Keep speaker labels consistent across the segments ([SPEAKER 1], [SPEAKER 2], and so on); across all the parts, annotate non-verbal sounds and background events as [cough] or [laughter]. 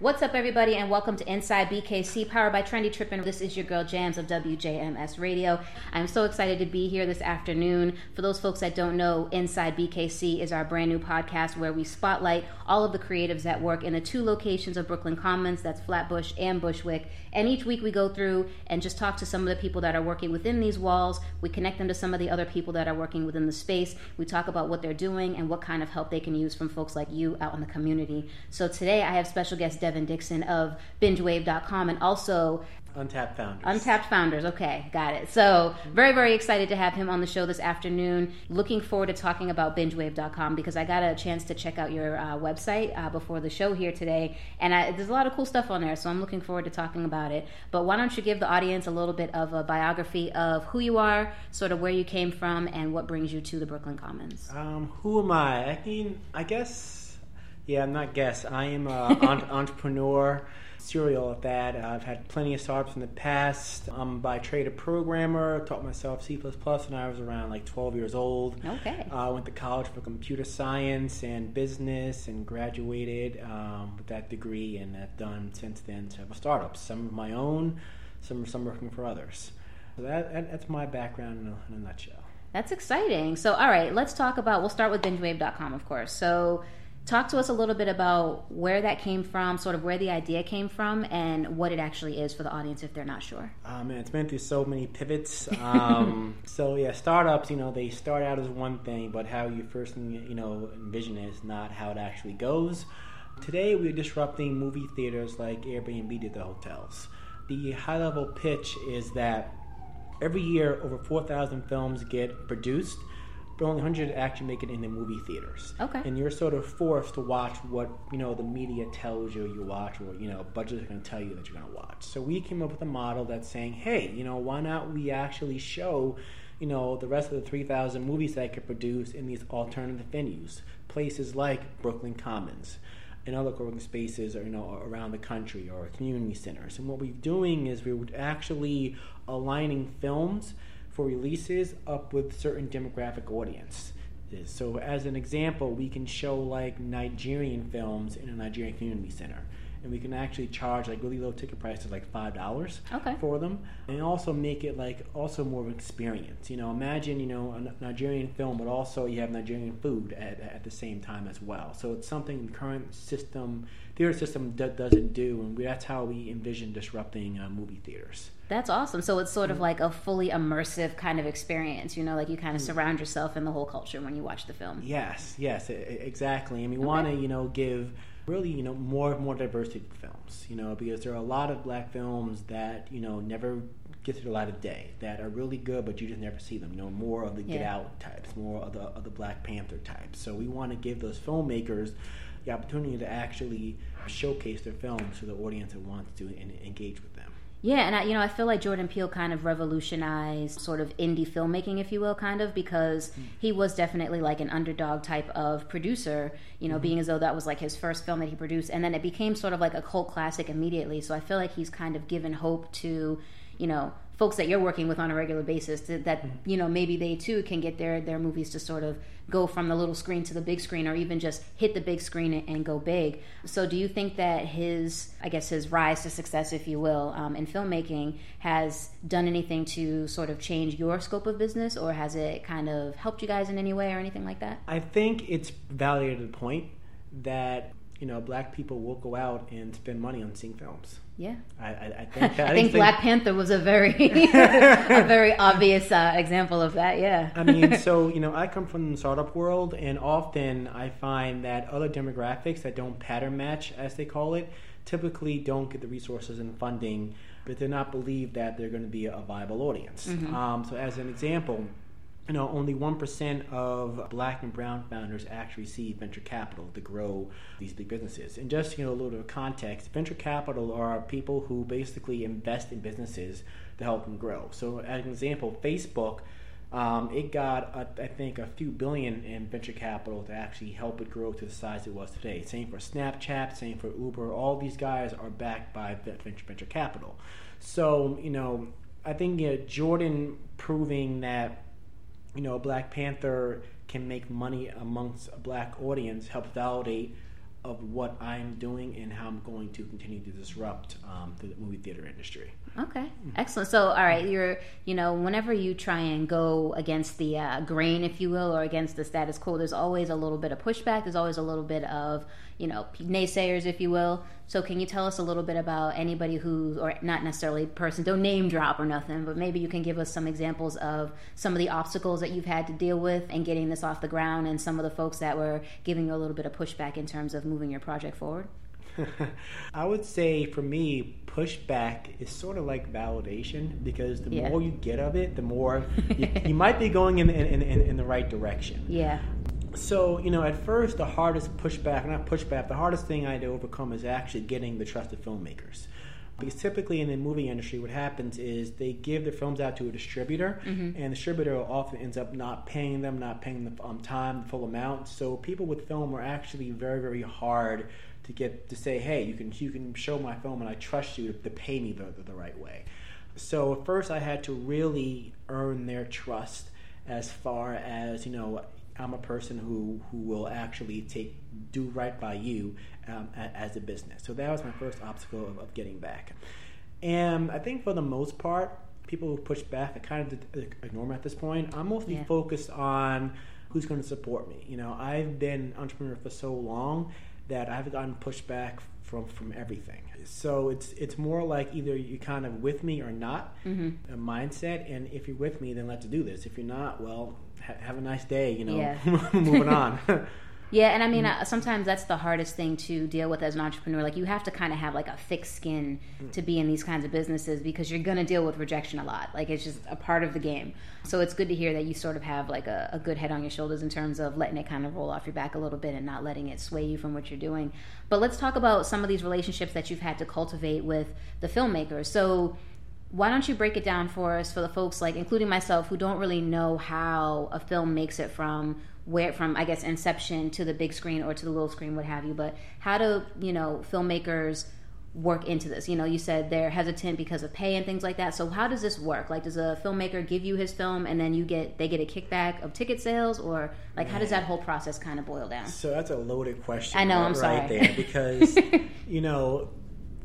[SPEAKER 1] What's up, everybody, and welcome to Inside BKC, powered by Trendy Trippin'. This is your girl Jams of WJMS Radio. I'm so excited to be here this afternoon. For those folks that don't know, Inside BKC is our brand new podcast where we spotlight all of the creatives that work in the two locations of Brooklyn Commons that's Flatbush and Bushwick. And each week we go through and just talk to some of the people that are working within these walls. We connect them to some of the other people that are working within the space. We talk about what they're doing and what kind of help they can use from folks like you out in the community. So today I have special guest Devin Dixon of BingeWave.com and also
[SPEAKER 2] Untapped Founders.
[SPEAKER 1] Untapped Founders. Okay, got it. So, very, very excited to have him on the show this afternoon. Looking forward to talking about BingeWave.com because I got a chance to check out your uh, website uh, before the show here today, and I, there's a lot of cool stuff on there. So, I'm looking forward to talking about it. But why don't you give the audience a little bit of a biography of who you are, sort of where you came from, and what brings you to the Brooklyn Commons?
[SPEAKER 2] Um, who am I? I mean, I guess, yeah, I'm not guess. I am an [laughs] entrepreneur serial at that. I've had plenty of startups in the past. I'm by trade a programmer. Taught myself C++ when I was around like 12 years old.
[SPEAKER 1] Okay.
[SPEAKER 2] I uh, went to college for computer science and business and graduated um, with that degree and have done since then several startups. Some of my own, some some working for others. So that, that that's my background in a, in a nutshell.
[SPEAKER 1] That's exciting. So, all right, let's talk about. We'll start with BingeWave.com, of course. So, talk to us a little bit about where that came from, sort of where the idea came from, and what it actually is for the audience if they're not sure.
[SPEAKER 2] Uh, man, it's been through so many pivots. Um, [laughs] so yeah, startups, you know, they start out as one thing, but how you first, you know, envision it is not how it actually goes. Today, we're disrupting movie theaters like Airbnb did the hotels. The high-level pitch is that every year, over 4,000 films get produced but only 100 actually make it in the movie theaters.
[SPEAKER 1] Okay.
[SPEAKER 2] And you're sort of forced to watch what you know the media tells you you watch, or you know budgets are going to tell you that you're going to watch. So we came up with a model that's saying, hey, you know, why not we actually show, you know, the rest of the 3,000 movies that I could produce in these alternative venues, places like Brooklyn Commons and other co-working spaces or you know around the country or community centers and what we're doing is we're actually aligning films for releases up with certain demographic audience. So, as an example, we can show like Nigerian films in a Nigerian community center, and we can actually charge like really low ticket prices, like five dollars
[SPEAKER 1] okay.
[SPEAKER 2] for them, and also make it like also more of an experience. You know, imagine you know a Nigerian film, but also you have Nigerian food at, at the same time as well. So it's something the current system, theater system, d- doesn't do, and we, that's how we envision disrupting uh, movie theaters.
[SPEAKER 1] That's awesome. So it's sort of like a fully immersive kind of experience, you know, like you kind of surround yourself in the whole culture when you watch the film.
[SPEAKER 2] Yes, yes, exactly. And we okay. want to, you know, give really, you know, more more diversity films, you know, because there are a lot of black films that, you know, never get to the light of day that are really good, but you just never see them. You know, more of the yeah. Get Out types, more of the of the Black Panther types. So we want to give those filmmakers the opportunity to actually showcase their films to the audience that wants to engage with them.
[SPEAKER 1] Yeah, and I, you know, I feel like Jordan Peele kind of revolutionized sort of indie filmmaking, if you will, kind of because mm-hmm. he was definitely like an underdog type of producer. You know, mm-hmm. being as though that was like his first film that he produced, and then it became sort of like a cult classic immediately. So I feel like he's kind of given hope to, you know, folks that you're working with on a regular basis to, that mm-hmm. you know maybe they too can get their their movies to sort of go from the little screen to the big screen or even just hit the big screen and go big so do you think that his i guess his rise to success if you will um, in filmmaking has done anything to sort of change your scope of business or has it kind of helped you guys in any way or anything like that
[SPEAKER 2] i think it's validated the point that you know, black people will go out and spend money on seeing films.
[SPEAKER 1] Yeah,
[SPEAKER 2] I, I, I [laughs] think.
[SPEAKER 1] I, think Black Panther was a very, [laughs] [laughs] a very obvious uh, example of that. Yeah.
[SPEAKER 2] I mean, so you know, I come from the startup world, and often I find that other demographics that don't pattern match, as they call it, typically don't get the resources and funding, but they're not believed that they're going to be a viable audience. Mm-hmm. Um, so, as an example you know, only 1% of black and brown founders actually receive venture capital to grow these big businesses. And just, you know, a little bit of context, venture capital are people who basically invest in businesses to help them grow. So, as an example, Facebook, um, it got, a, I think, a few billion in venture capital to actually help it grow to the size it was today. Same for Snapchat, same for Uber. All these guys are backed by venture, venture capital. So, you know, I think you know, Jordan proving that you know, Black Panther can make money amongst a black audience help validate of what I'm doing and how I'm going to continue to disrupt um, the movie theater industry.
[SPEAKER 1] Okay, excellent. So, all right, you're, you know, whenever you try and go against the uh, grain, if you will, or against the status quo, there's always a little bit of pushback. There's always a little bit of, you know, naysayers, if you will. So, can you tell us a little bit about anybody who, or not necessarily person, don't name drop or nothing, but maybe you can give us some examples of some of the obstacles that you've had to deal with and getting this off the ground, and some of the folks that were giving you a little bit of pushback in terms of moving your project forward. [laughs]
[SPEAKER 2] I would say for me, pushback is sort of like validation because the
[SPEAKER 1] Yeah.
[SPEAKER 2] more you get of it, the more [laughs] you, you might be going in, in, in, in the right direction.
[SPEAKER 1] Yeah.
[SPEAKER 2] So, you know, at first, the hardest pushback, not pushback, the hardest thing I had to overcome is actually getting the trust of filmmakers. Because typically in the movie industry, what happens is they give their films out to a distributor, and the distributor often ends up not paying them, not paying them um, time, the full amount. So people with film are actually very, very hard to get to say, hey, you can you can show my film, and I trust you to, to pay me the, the, the right way. So at first, I had to really earn their trust as far as you know. I'm a person who who will actually take do right by you um, a- as a business. So that was my first obstacle of, of getting back. And I think for the most part, people who push back, I kind of ignore them at this point. I'm mostly
[SPEAKER 1] Yeah.
[SPEAKER 2] focused on who's going to support me. You know, I've been an entrepreneur for so long that I've gotten pushback from from everything. So it's it's more like either you're kind of with me or not
[SPEAKER 1] Mm-hmm.
[SPEAKER 2] a mindset. And if you're with me, then let's do this. If you're not, well, ha- have a nice day. You know,
[SPEAKER 1] Yeah. [laughs]
[SPEAKER 2] moving on. [laughs] [laughs]
[SPEAKER 1] Yeah, and I mean,
[SPEAKER 2] Mm.
[SPEAKER 1] uh, sometimes that's the hardest thing to deal with as an entrepreneur. Like, you have to kind of have like a thick skin
[SPEAKER 2] Mm.
[SPEAKER 1] to be in these kinds of businesses because you're going to deal with rejection a lot. Like, it's just a part of the game. So it's good to hear that you sort of have like a, a good head on your shoulders in terms of letting it kind of roll off your back a little bit and not letting it sway you from what you're doing. But let's talk about some of these relationships that you've had to cultivate with the filmmakers. So why don't you break it down for us for the folks like including myself who don't really know how a film makes it from where from i guess inception to the big screen or to the little screen what have you. But how do you know filmmakers work into this? You know you said they're hesitant because of pay and things like that. So how does this work? Like does a filmmaker give you his film and then you get they get a kickback of ticket sales? Or like how does that whole process kind of boil down?
[SPEAKER 2] So that's a loaded question.
[SPEAKER 1] I know, I'm
[SPEAKER 2] right
[SPEAKER 1] sorry.
[SPEAKER 2] there because [laughs] you know,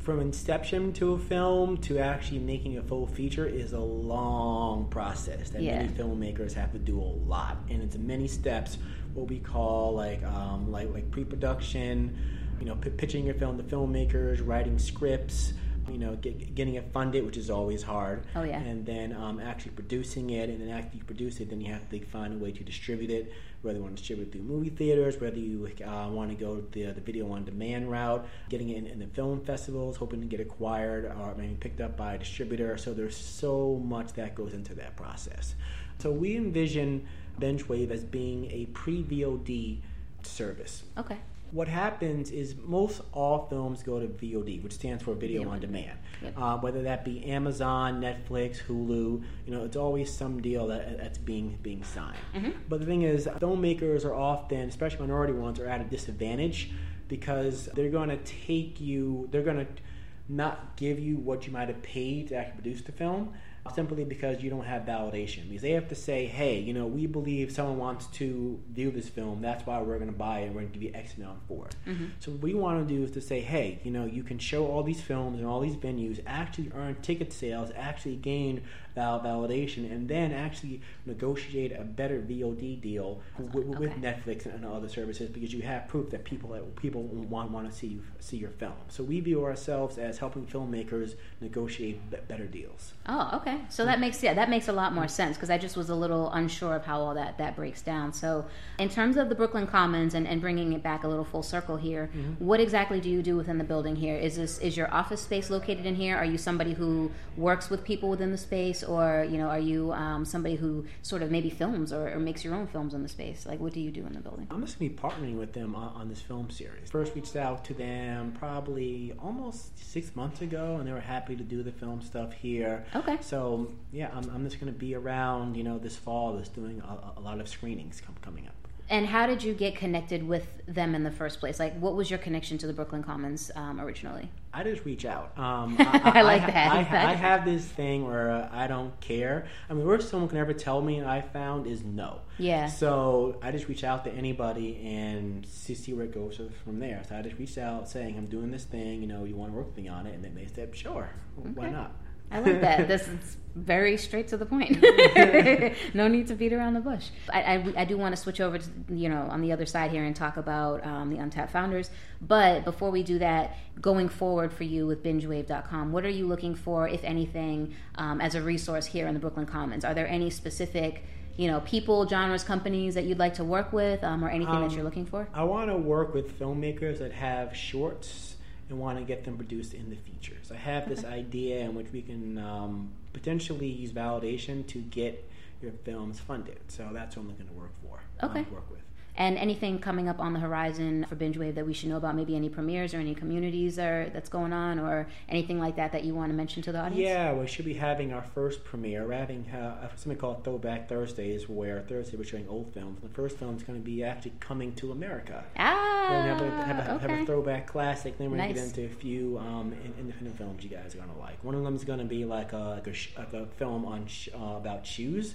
[SPEAKER 2] from inception to a film to actually making a full feature is a long process that
[SPEAKER 1] Yeah.
[SPEAKER 2] many filmmakers have to do a lot, and it's many steps. What we call like um, like like pre-production, you know, p- pitching your film to filmmakers, writing scripts. You know, get, getting it funded, which is always hard.
[SPEAKER 1] Oh, yeah.
[SPEAKER 2] And then um, actually producing it, and then after you produce it, then you have to find a way to distribute it. Whether you want to distribute it through movie theaters, whether you uh, want to go the the video on demand route, getting it in, in the film festivals, hoping to get acquired or maybe picked up by a distributor. So there's so much that goes into that process. So we envision BingeWave as being a pre VOD service.
[SPEAKER 1] okay
[SPEAKER 2] What happens is most all films go to VOD, which stands for Video,
[SPEAKER 1] Video
[SPEAKER 2] on Demand.
[SPEAKER 1] Yep.
[SPEAKER 2] Uh, whether that be Amazon, Netflix, Hulu, you know, it's always some deal that, that's being being signed.
[SPEAKER 1] Mm-hmm.
[SPEAKER 2] But the thing is, filmmakers are often, especially minority ones, are at a disadvantage because they're going to take you, they're going to not give you what you might have paid to actually produce the film simply because you don't have validation. Because they have to say, hey, you know, we believe someone wants to view this film. That's why we're going to buy it and we're going to give you X amount for it. Mm-hmm. So what we want to do is to say, hey, you know, you can show all these films and all these venues, actually earn ticket sales, actually gain val- validation, and then actually negotiate a better VOD deal with, with Netflix and other services because you have proof that people that people want want to see you, see your film. So we view ourselves as helping filmmakers negotiate be- better deals.
[SPEAKER 1] Oh, okay. So that makes yeah, that makes a lot more sense because I just was a little unsure of how all that that breaks down. So, in terms of the Brooklyn Commons and, and bringing it back a little full circle here, what exactly do you do within the building here? Is this is your office space located in here? Are you somebody who works with people within the space, or you know, are you um, somebody who sort of maybe films or, or makes your own films in the space? Like, what do you do in the building?
[SPEAKER 2] I'm just going to be partnering with them on, on this film series. First reached out to them probably almost six months ago, and they were happy to do the film stuff here.
[SPEAKER 1] Okay.
[SPEAKER 2] So yeah, I'm, I'm just going to be around, you know, this fall, just doing a, a lot of screenings com- coming up.
[SPEAKER 1] And how did you get connected with them in the first place? Like, what was your connection to the Brooklyn Commons um, originally?
[SPEAKER 2] I just reach out. Um, [laughs]
[SPEAKER 1] I, I, like
[SPEAKER 2] I,
[SPEAKER 1] that.
[SPEAKER 2] I, I, [laughs] have this thing where uh, I don't care. I mean, worst someone can ever tell me I found is no.
[SPEAKER 1] Yeah.
[SPEAKER 2] So I just reach out to anybody and see, see where it goes from there. So I just reach out saying, I'm doing this thing, you know, you want to work with me on it? And then they said, sure, okay. why not?
[SPEAKER 1] I like that. [laughs] this is very straight to the point. [laughs] [laughs] no need to beat around the bush. I, I, I, do want to switch over to, you know, on the other side here and talk about um, the Untapped Founders. But before we do that, going forward for you with BingeWave.com, what are you looking for, if anything, um, as a resource here in the Brooklyn Commons? Are there any specific you know, people, genres, companies that you'd like to work with, um, or anything um, that you're looking for?
[SPEAKER 2] I want to work with filmmakers that have shorts and want to get them produced in the features. I have this idea in which we can um, potentially use validation to get your films funded. So that's what I'm looking to work for.
[SPEAKER 1] Okay.
[SPEAKER 2] Um, work with.
[SPEAKER 1] And anything coming up on the horizon for BingeWave that we should know about? Maybe any premieres or any communities are, that's going on, or anything like that that you want to mention to the audience?
[SPEAKER 2] Yeah, we should be having our first premiere. We're having uh, something called Throwback Thursdays, where Thursday we're showing old films. The first film is going to be actually coming to America.
[SPEAKER 1] Ah,
[SPEAKER 2] we're going to have a, have, a,
[SPEAKER 1] okay.
[SPEAKER 2] have a throwback classic. Then we're going
[SPEAKER 1] Nice.
[SPEAKER 2] to get into a few um, independent films you guys are going to like. One of them is going to be like a, like a, like a film on sh- uh, about shoes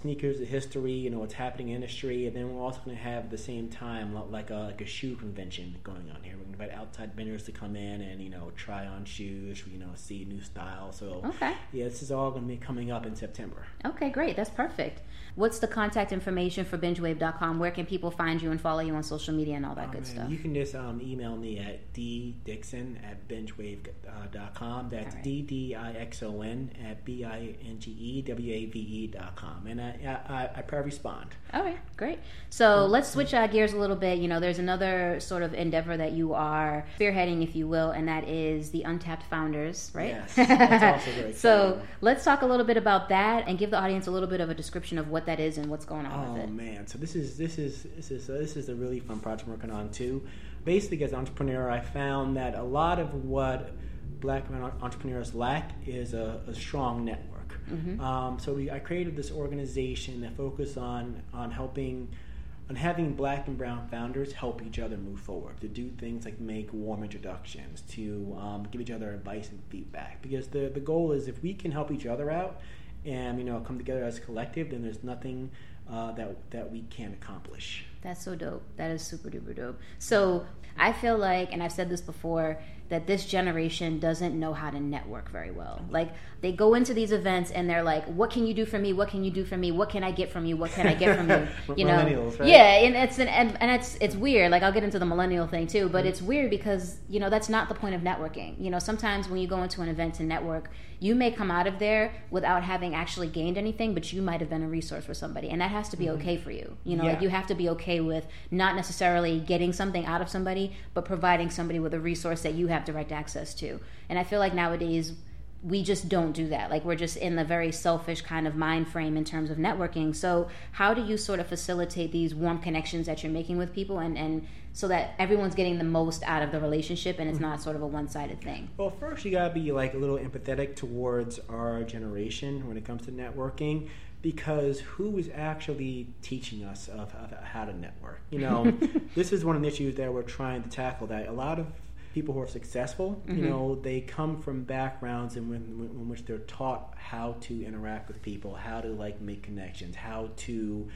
[SPEAKER 2] sneakers, the history, you know, what's happening in industry, and then we're also going to have at the same time like a like a shoe convention going on here. We're going to invite outside vendors to come in and you know try on shoes, you know, see new styles. So
[SPEAKER 1] Okay.
[SPEAKER 2] yeah, this is all going to be coming up in September.
[SPEAKER 1] Okay, great. That's perfect. What's the contact information for BingeWave.com? Where can people find you and follow you on social media and all that
[SPEAKER 2] Oh,
[SPEAKER 1] good
[SPEAKER 2] man,
[SPEAKER 1] stuff?
[SPEAKER 2] You can just um, email me at ddixon at bingewave.com. That's
[SPEAKER 1] All right.
[SPEAKER 2] D D I X O N at B I N G E W A V E dot com. And I, I, I, I probably respond.
[SPEAKER 1] All right, great. So let's switch gears a little bit. You know, there's another sort of endeavor that you are spearheading, if you will, and that is the Untapped Founders, right?
[SPEAKER 2] Yes, [laughs] that's also very
[SPEAKER 1] so let's talk a little bit about that and give the audience a little bit of a description of what that is and what's going on with
[SPEAKER 2] Oh
[SPEAKER 1] it.
[SPEAKER 2] man, so this is this is this is uh, this is a really fun project I'm working on too. Basically, as an entrepreneur, I found that a lot of what Black men entrepreneurs lack is a, a strong network.
[SPEAKER 1] Mm-hmm.
[SPEAKER 2] Um, so we, I created this organization that focused on on helping. On having black and brown founders help each other move forward, to do things like make warm introductions, to um, give each other advice and feedback. Because the, the goal is if we can help each other out and you know come together as a collective, then there's nothing uh, that that we can't accomplish.
[SPEAKER 1] That's so dope. That is super duper dope. So I feel like, and I've said this before, that this generation doesn't know how to network very well. Like they go into these events and they're like, "What can you do for me? What can you do for me? What can I get from you? What can I get from you?" [laughs] You know,
[SPEAKER 2] right?
[SPEAKER 1] yeah, and it's an, and, and it's it's weird. Like I'll get into the millennial thing too, but mm. it's weird because you know that's not the point of networking. You know, sometimes when you go into an event to network, you may come out of there without having actually gained anything, but you might have been a resource for somebody, and that has to be mm-hmm. okay for you. You know, like you have to be okay with not necessarily getting something out of somebody, but providing somebody with a resource that you have direct access to. And I feel like nowadays we just don't do that. Like we're just in the very selfish kind of mind frame in terms of networking. So how do you sort of facilitate these warm connections that you're making with people and, and so that everyone's getting the most out of the relationship and it's mm-hmm. not sort of a one sided thing?
[SPEAKER 2] Well, first you gotta be like a little empathetic towards our generation when it comes to networking, because who is actually teaching us of, of how to network? You know, [laughs] this is one of the issues that we're trying to tackle. That a lot of people who are successful, you know, they come from backgrounds in, when, in which they're taught how to interact with people, how to like make connections, how to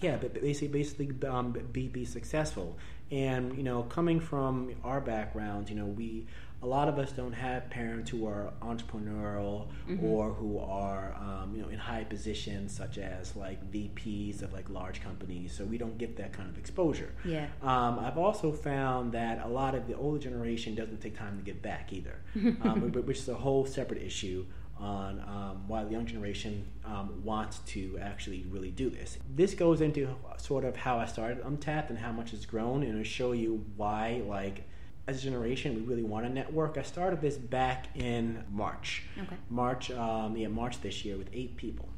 [SPEAKER 2] yeah, but basically, basically um, be be successful. And you know, coming from our backgrounds, you know, we a lot of us don't have parents who are entrepreneurial or who are um, you know in high positions, such as like VPs of like large companies. So we don't get that kind of exposure.
[SPEAKER 1] Yeah.
[SPEAKER 2] Um, I've also found that a lot of the older generation doesn't take time to give back either, [laughs] um, which is a whole separate issue on um, why the young generation um, wants to actually really do this. This goes into sort of how I started Untapped and how much it's grown, and it'll show you why, like, as a generation, we really want to network. I started this back in March.
[SPEAKER 1] Okay.
[SPEAKER 2] March, um, yeah, March this year with eight people.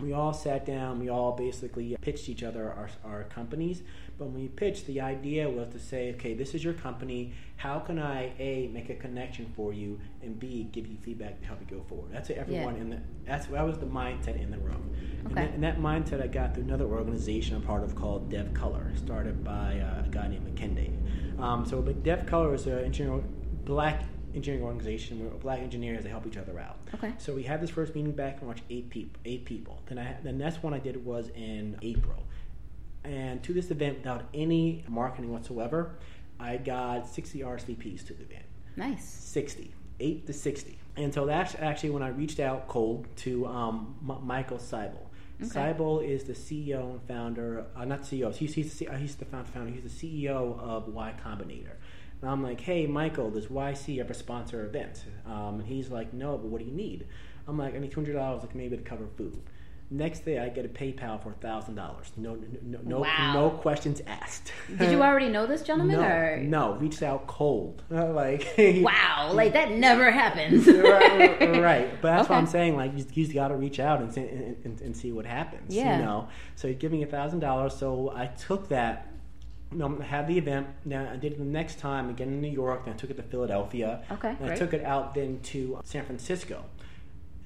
[SPEAKER 2] We all sat down, we all basically pitched each other our, our companies. But when we pitched, the idea was to say, okay, this is your company. How can I a make a connection for you, and b give you feedback to help you go forward? That's what everyone
[SPEAKER 1] Yeah.
[SPEAKER 2] in the that's that was the mindset in the room. And, that, and that mindset I got through another organization I'm part of called Dev Color, started by uh, a guy named Makinde. Um, so but Dev Color is an engineering black engineering organization where black engineers they help each other out.
[SPEAKER 1] Okay.
[SPEAKER 2] So we had this first meeting back in March, eight people. Eight people. Then I the next one I did was in April, and to this event without any marketing whatsoever, I got sixty RSVPs to the event.
[SPEAKER 1] Nice.
[SPEAKER 2] 60, 8 to 60. And so that's actually when I reached out cold to um, M- Michael Seibel.
[SPEAKER 1] Okay.
[SPEAKER 2] Seibel is the CEO and founder, uh, not CEO, he's, he's, the, uh, he's the founder, he's the CEO of Y Combinator. And I'm like, hey, Michael, does YC ever sponsor events? Um, and he's like, no, but what do you need? I'm like, I need $200 like maybe to cover food. Next day, I get a PayPal for $1,000. No, no, no, no,
[SPEAKER 1] Wow.
[SPEAKER 2] no questions asked. [laughs]
[SPEAKER 1] Did you already know this gentleman?
[SPEAKER 2] no,
[SPEAKER 1] or?
[SPEAKER 2] no, reached out cold. [laughs] Like,
[SPEAKER 1] Wow, like that never happens. [laughs]
[SPEAKER 2] right, right. But that's what I'm saying. Like, you, you got to reach out and, see- and, and, and see what happens.
[SPEAKER 1] Yeah.
[SPEAKER 2] You know. So he's giving me a thousand dollars. So I took that. Know, had the event. Now I did it the next time again in New York. Then I took it to Philadelphia.
[SPEAKER 1] Okay,
[SPEAKER 2] And I took it out then to uh, San Francisco.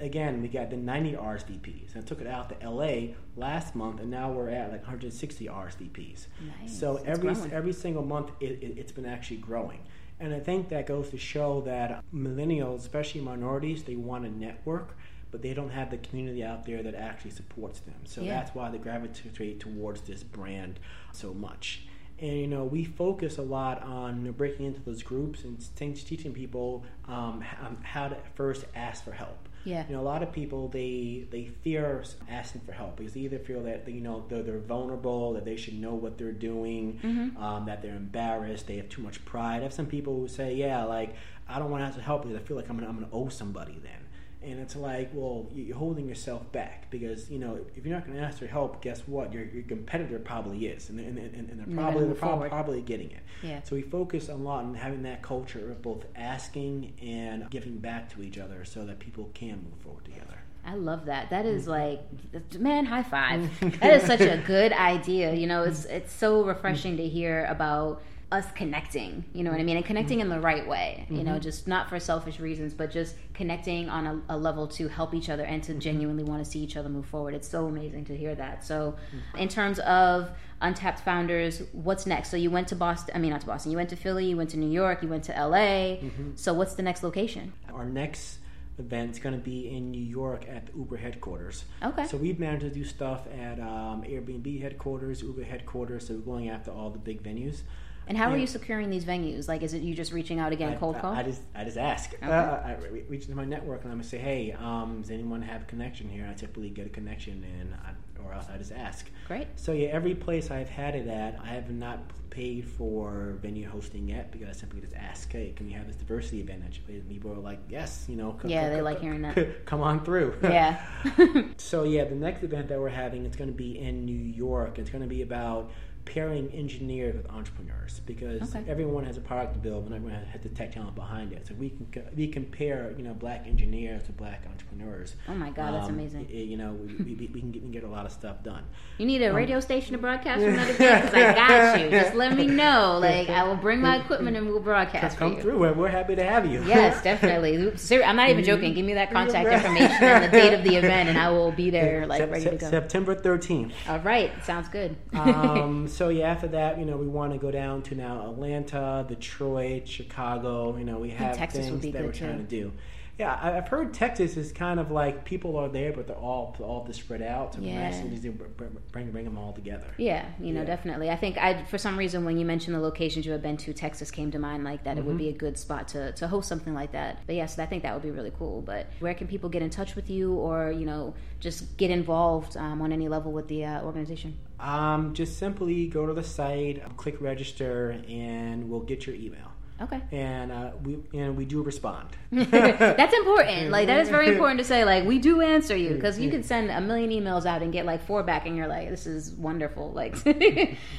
[SPEAKER 2] Again, we got the 90 RSVPs. And I took it out to LA last month, and now we're at like 160 RSVPs.
[SPEAKER 1] Nice.
[SPEAKER 2] So
[SPEAKER 1] It's
[SPEAKER 2] every
[SPEAKER 1] growing.
[SPEAKER 2] every single month, it, it, it's been actually growing. And I think that goes to show that millennials, especially minorities, they want to network, but they don't have the community out there that actually supports them. So
[SPEAKER 1] Yeah.
[SPEAKER 2] that's why they gravitate towards this brand so much. And you know, we focus a lot on you know, breaking into those groups and teaching people um, um, how to first ask for help.
[SPEAKER 1] Yeah.
[SPEAKER 2] You know, a lot of people they they fear asking for help because they either feel that you know they're, they're vulnerable, that they should know what they're doing,
[SPEAKER 1] Mm-hmm.
[SPEAKER 2] um, that they're embarrassed, they have too much pride. I have some people who say, "Yeah, like I don't want to ask for help because I feel like I'm gonna I'm gonna owe somebody then." And it's like, well, you're holding yourself back because you know if you're not going to ask for help, guess what? Your, your competitor probably is, and, and, and, and they're probably they're
[SPEAKER 1] forward.
[SPEAKER 2] probably getting it.
[SPEAKER 1] Yeah.
[SPEAKER 2] So we focus a lot on having that culture of both asking and giving back to each other, so that people can move forward together.
[SPEAKER 1] I love that. That is
[SPEAKER 2] Mm-hmm.
[SPEAKER 1] like, man, high five. [laughs] that is such a good idea. You know, it's it's so refreshing to hear about us connecting. You know what I mean, and connecting in the right way. You
[SPEAKER 2] Mm-hmm.
[SPEAKER 1] know, just not for selfish reasons, but just connecting on a, a level to help each other and to
[SPEAKER 2] Mm-hmm.
[SPEAKER 1] genuinely want to see each other move forward. It's so amazing to hear that. So,
[SPEAKER 2] Mm-hmm.
[SPEAKER 1] in terms of Untapped Founders, what's next? So you went to Boston. I mean, not to Boston. You went to Philly. You went to New York. You went to LA.
[SPEAKER 2] Mm-hmm.
[SPEAKER 1] So what's the next location?
[SPEAKER 2] Our next event is going to be in New York at the Uber headquarters.
[SPEAKER 1] Okay.
[SPEAKER 2] So we've managed to do stuff at um, Airbnb headquarters, Uber headquarters. So we're going after all the big venues.
[SPEAKER 1] And how are you securing these venues? Like, is it you just reaching out again,
[SPEAKER 2] I,
[SPEAKER 1] cold
[SPEAKER 2] I-
[SPEAKER 1] call?
[SPEAKER 2] I, just I just ask.
[SPEAKER 1] Okay.
[SPEAKER 2] Uh, I re- reach into my network and I'm gonna say, hey, um, does anyone have a connection here? I typically get a connection, and I, or else I just ask.
[SPEAKER 1] Great.
[SPEAKER 2] So yeah, every place I've had it at, I have not paid for venue hosting yet because I simply just ask, hey, can we have this diversity event at your place? And people are like, yes, you know. c-
[SPEAKER 1] Yeah,
[SPEAKER 2] c-
[SPEAKER 1] they
[SPEAKER 2] c-
[SPEAKER 1] like hearing that.
[SPEAKER 2] Come on through. [laughs]
[SPEAKER 1] Yeah. [laughs]
[SPEAKER 2] So yeah, the next event that we're having it's going to be in New York. It's going to be about pairing engineers with entrepreneurs because
[SPEAKER 1] Okay.
[SPEAKER 2] everyone has a product to build, but everyone has the tech talent behind it. So we can we compare you know black engineers to black entrepreneurs.
[SPEAKER 1] oh my God, that's
[SPEAKER 2] Um,
[SPEAKER 1] amazing.
[SPEAKER 2] y- You know, we, we, we, can get, we can get a lot of stuff done.
[SPEAKER 1] You need a
[SPEAKER 2] um,
[SPEAKER 1] radio station to broadcast from that event? Because I got you. Just let me know. Like, I will bring my [laughs] equipment and we'll broadcast
[SPEAKER 2] Come through. We're, we're happy to have you.
[SPEAKER 1] Yes, [laughs] definitely. I'm not even joking. Give me that contact information and the date of the event, and I will be there, like, ready to go.
[SPEAKER 2] September thirteenth.
[SPEAKER 1] All right. Sounds good.
[SPEAKER 2] um, [laughs] so yeah, after that, you know, we want to go down to now Atlanta, Detroit, Chicago. You know, we have
[SPEAKER 1] Texas
[SPEAKER 2] things that we're trying
[SPEAKER 1] too.
[SPEAKER 2] to do. Yeah, I've heard Texas is kind of like people are there, but they're all all just spread out. So
[SPEAKER 1] Yeah.
[SPEAKER 2] to bring, bring them all together.
[SPEAKER 1] Yeah, you know,
[SPEAKER 2] Yeah.
[SPEAKER 1] definitely. I think I, for some reason, when you mentioned the locations you had been to, Texas came to mind. Like that, it
[SPEAKER 2] Mm-hmm.
[SPEAKER 1] would be a good spot to to host something like that. But yes, I think that would be really cool. But where can people get in touch with you, or you know, just get involved um, on any level with the uh, organization?
[SPEAKER 2] Um, just simply go to the site, click register, and we'll get your email.
[SPEAKER 1] Okay.
[SPEAKER 2] And uh, we and we do respond. [laughs]
[SPEAKER 1] That's important. Like that is very [laughs] important to say. Like we do answer you because you can [laughs] send a million emails out and get like four back, and you're like, "This is wonderful." Like,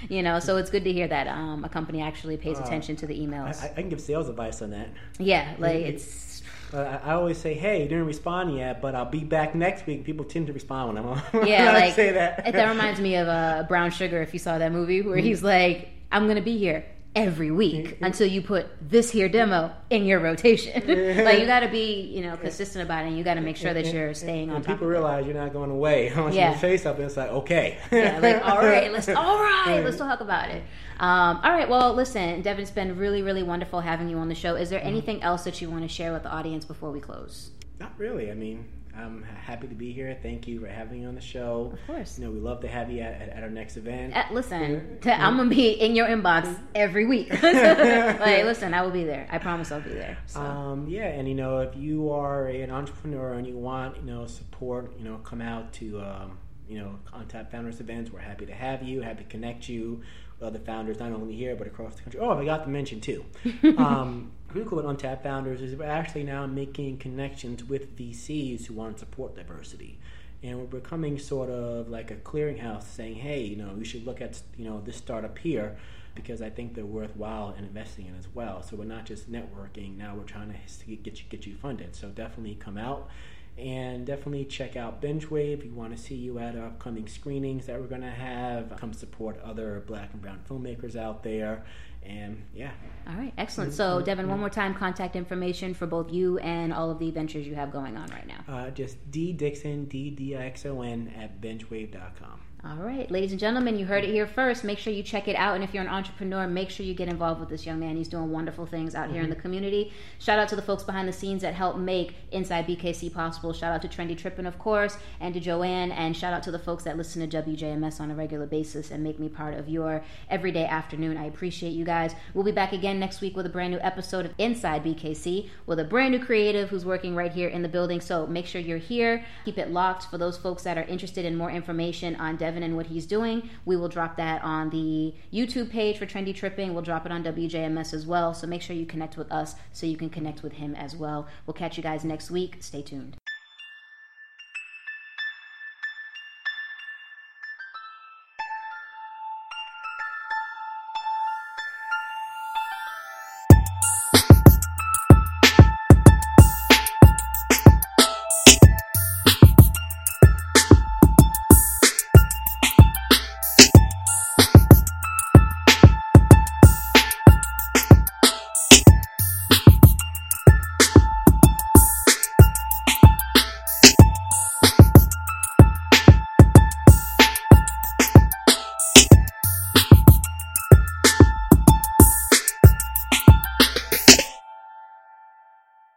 [SPEAKER 1] you know. So it's good to hear that um, a company actually pays attention to the
[SPEAKER 2] Uh, I,
[SPEAKER 1] emails.
[SPEAKER 2] I can give sales advice on that.
[SPEAKER 1] yeah, like it's
[SPEAKER 2] Uh, I, always say, "Hey, you didn't respond yet, but I'll be back next week." People tend to respond when I'm on.
[SPEAKER 1] Yeah,
[SPEAKER 2] I
[SPEAKER 1] like
[SPEAKER 2] say that.
[SPEAKER 1] that reminds me of uh, Brown Sugar. If you saw that movie, where he's like, "I'm gonna be here every week [laughs] until you put this here demo in your rotation." [laughs] like you got to be, you know, consistent about it, and you got to make sure that you're staying on
[SPEAKER 2] and
[SPEAKER 1] top.
[SPEAKER 2] people realize you're not going away. [laughs] Once
[SPEAKER 1] Yeah.
[SPEAKER 2] you say something, it's like, okay.
[SPEAKER 1] yeah, like all right, let's all right, let's talk about it. Um, all right, well, listen, Devin, it's been really, really wonderful having you on the show.
[SPEAKER 2] Mm-hmm.
[SPEAKER 1] Is there anything else that you want to share with the audience before we close?
[SPEAKER 2] Not really. I mean, I'm happy to be here. Thank you for having me on the show.
[SPEAKER 1] Of course.
[SPEAKER 2] You know, we love to have you at, at, at our next event.
[SPEAKER 1] Uh, listen, I'm gonna be in your inbox every week. [laughs] like, listen, I will be there. I promise I'll be there. So.
[SPEAKER 2] Um, yeah, and you know, if you are an entrepreneur and you want, you know, support, you know, come out to, um, you know, Untapped Founders events. We're happy to have you, happy to connect you with other founders, not only here but across the country. Oh, I forgot to mention too. [laughs] um, really cool with Untapped Founders is we're actually now making connections with VCs who want to support diversity. And we're becoming sort of like a clearinghouse saying, hey, you know, you should look at, you know, this startup here because I think they're worthwhile in investing in as well. So we're not just networking. Now we're trying to get you get you funded. So definitely come out and definitely check out BingeWave. If you want to see you at upcoming screenings that we're going to have. Come support other Black and Brown filmmakers out there. And yeah,
[SPEAKER 1] all right, excellent.
[SPEAKER 2] Mm-hmm.
[SPEAKER 1] So, Devin, one more time, contact information for both you and all of the ventures you have going on right now.
[SPEAKER 2] uh, just D Dixon D D I X O N at BingeWave.com.
[SPEAKER 1] All right, ladies and gentlemen, you heard it here first. Make sure you check it out. And if you're an entrepreneur, make sure you get involved with this young man. He's doing wonderful things out here in mm-hmm. the community. Shout out to the folks behind the scenes that help make Inside BKC possible. Shout out to Trendy Trippin', of course, and to Joanne. And shout out to the folks that listen to WJMS on a regular basis and make me part of your everyday afternoon. I appreciate you guys. We'll be back again next week with a brand new episode of Inside BKC with a brand new creative who's working right here in the building. So make sure you're here. Keep it locked for those folks that are interested in more information on Devin and what he's doing. We will drop that on the YouTube page for Trendy Tripping. We'll drop it on WJMS as well. So make sure you connect with us so you can connect with him as well. We'll catch you guys next week. Stay tuned.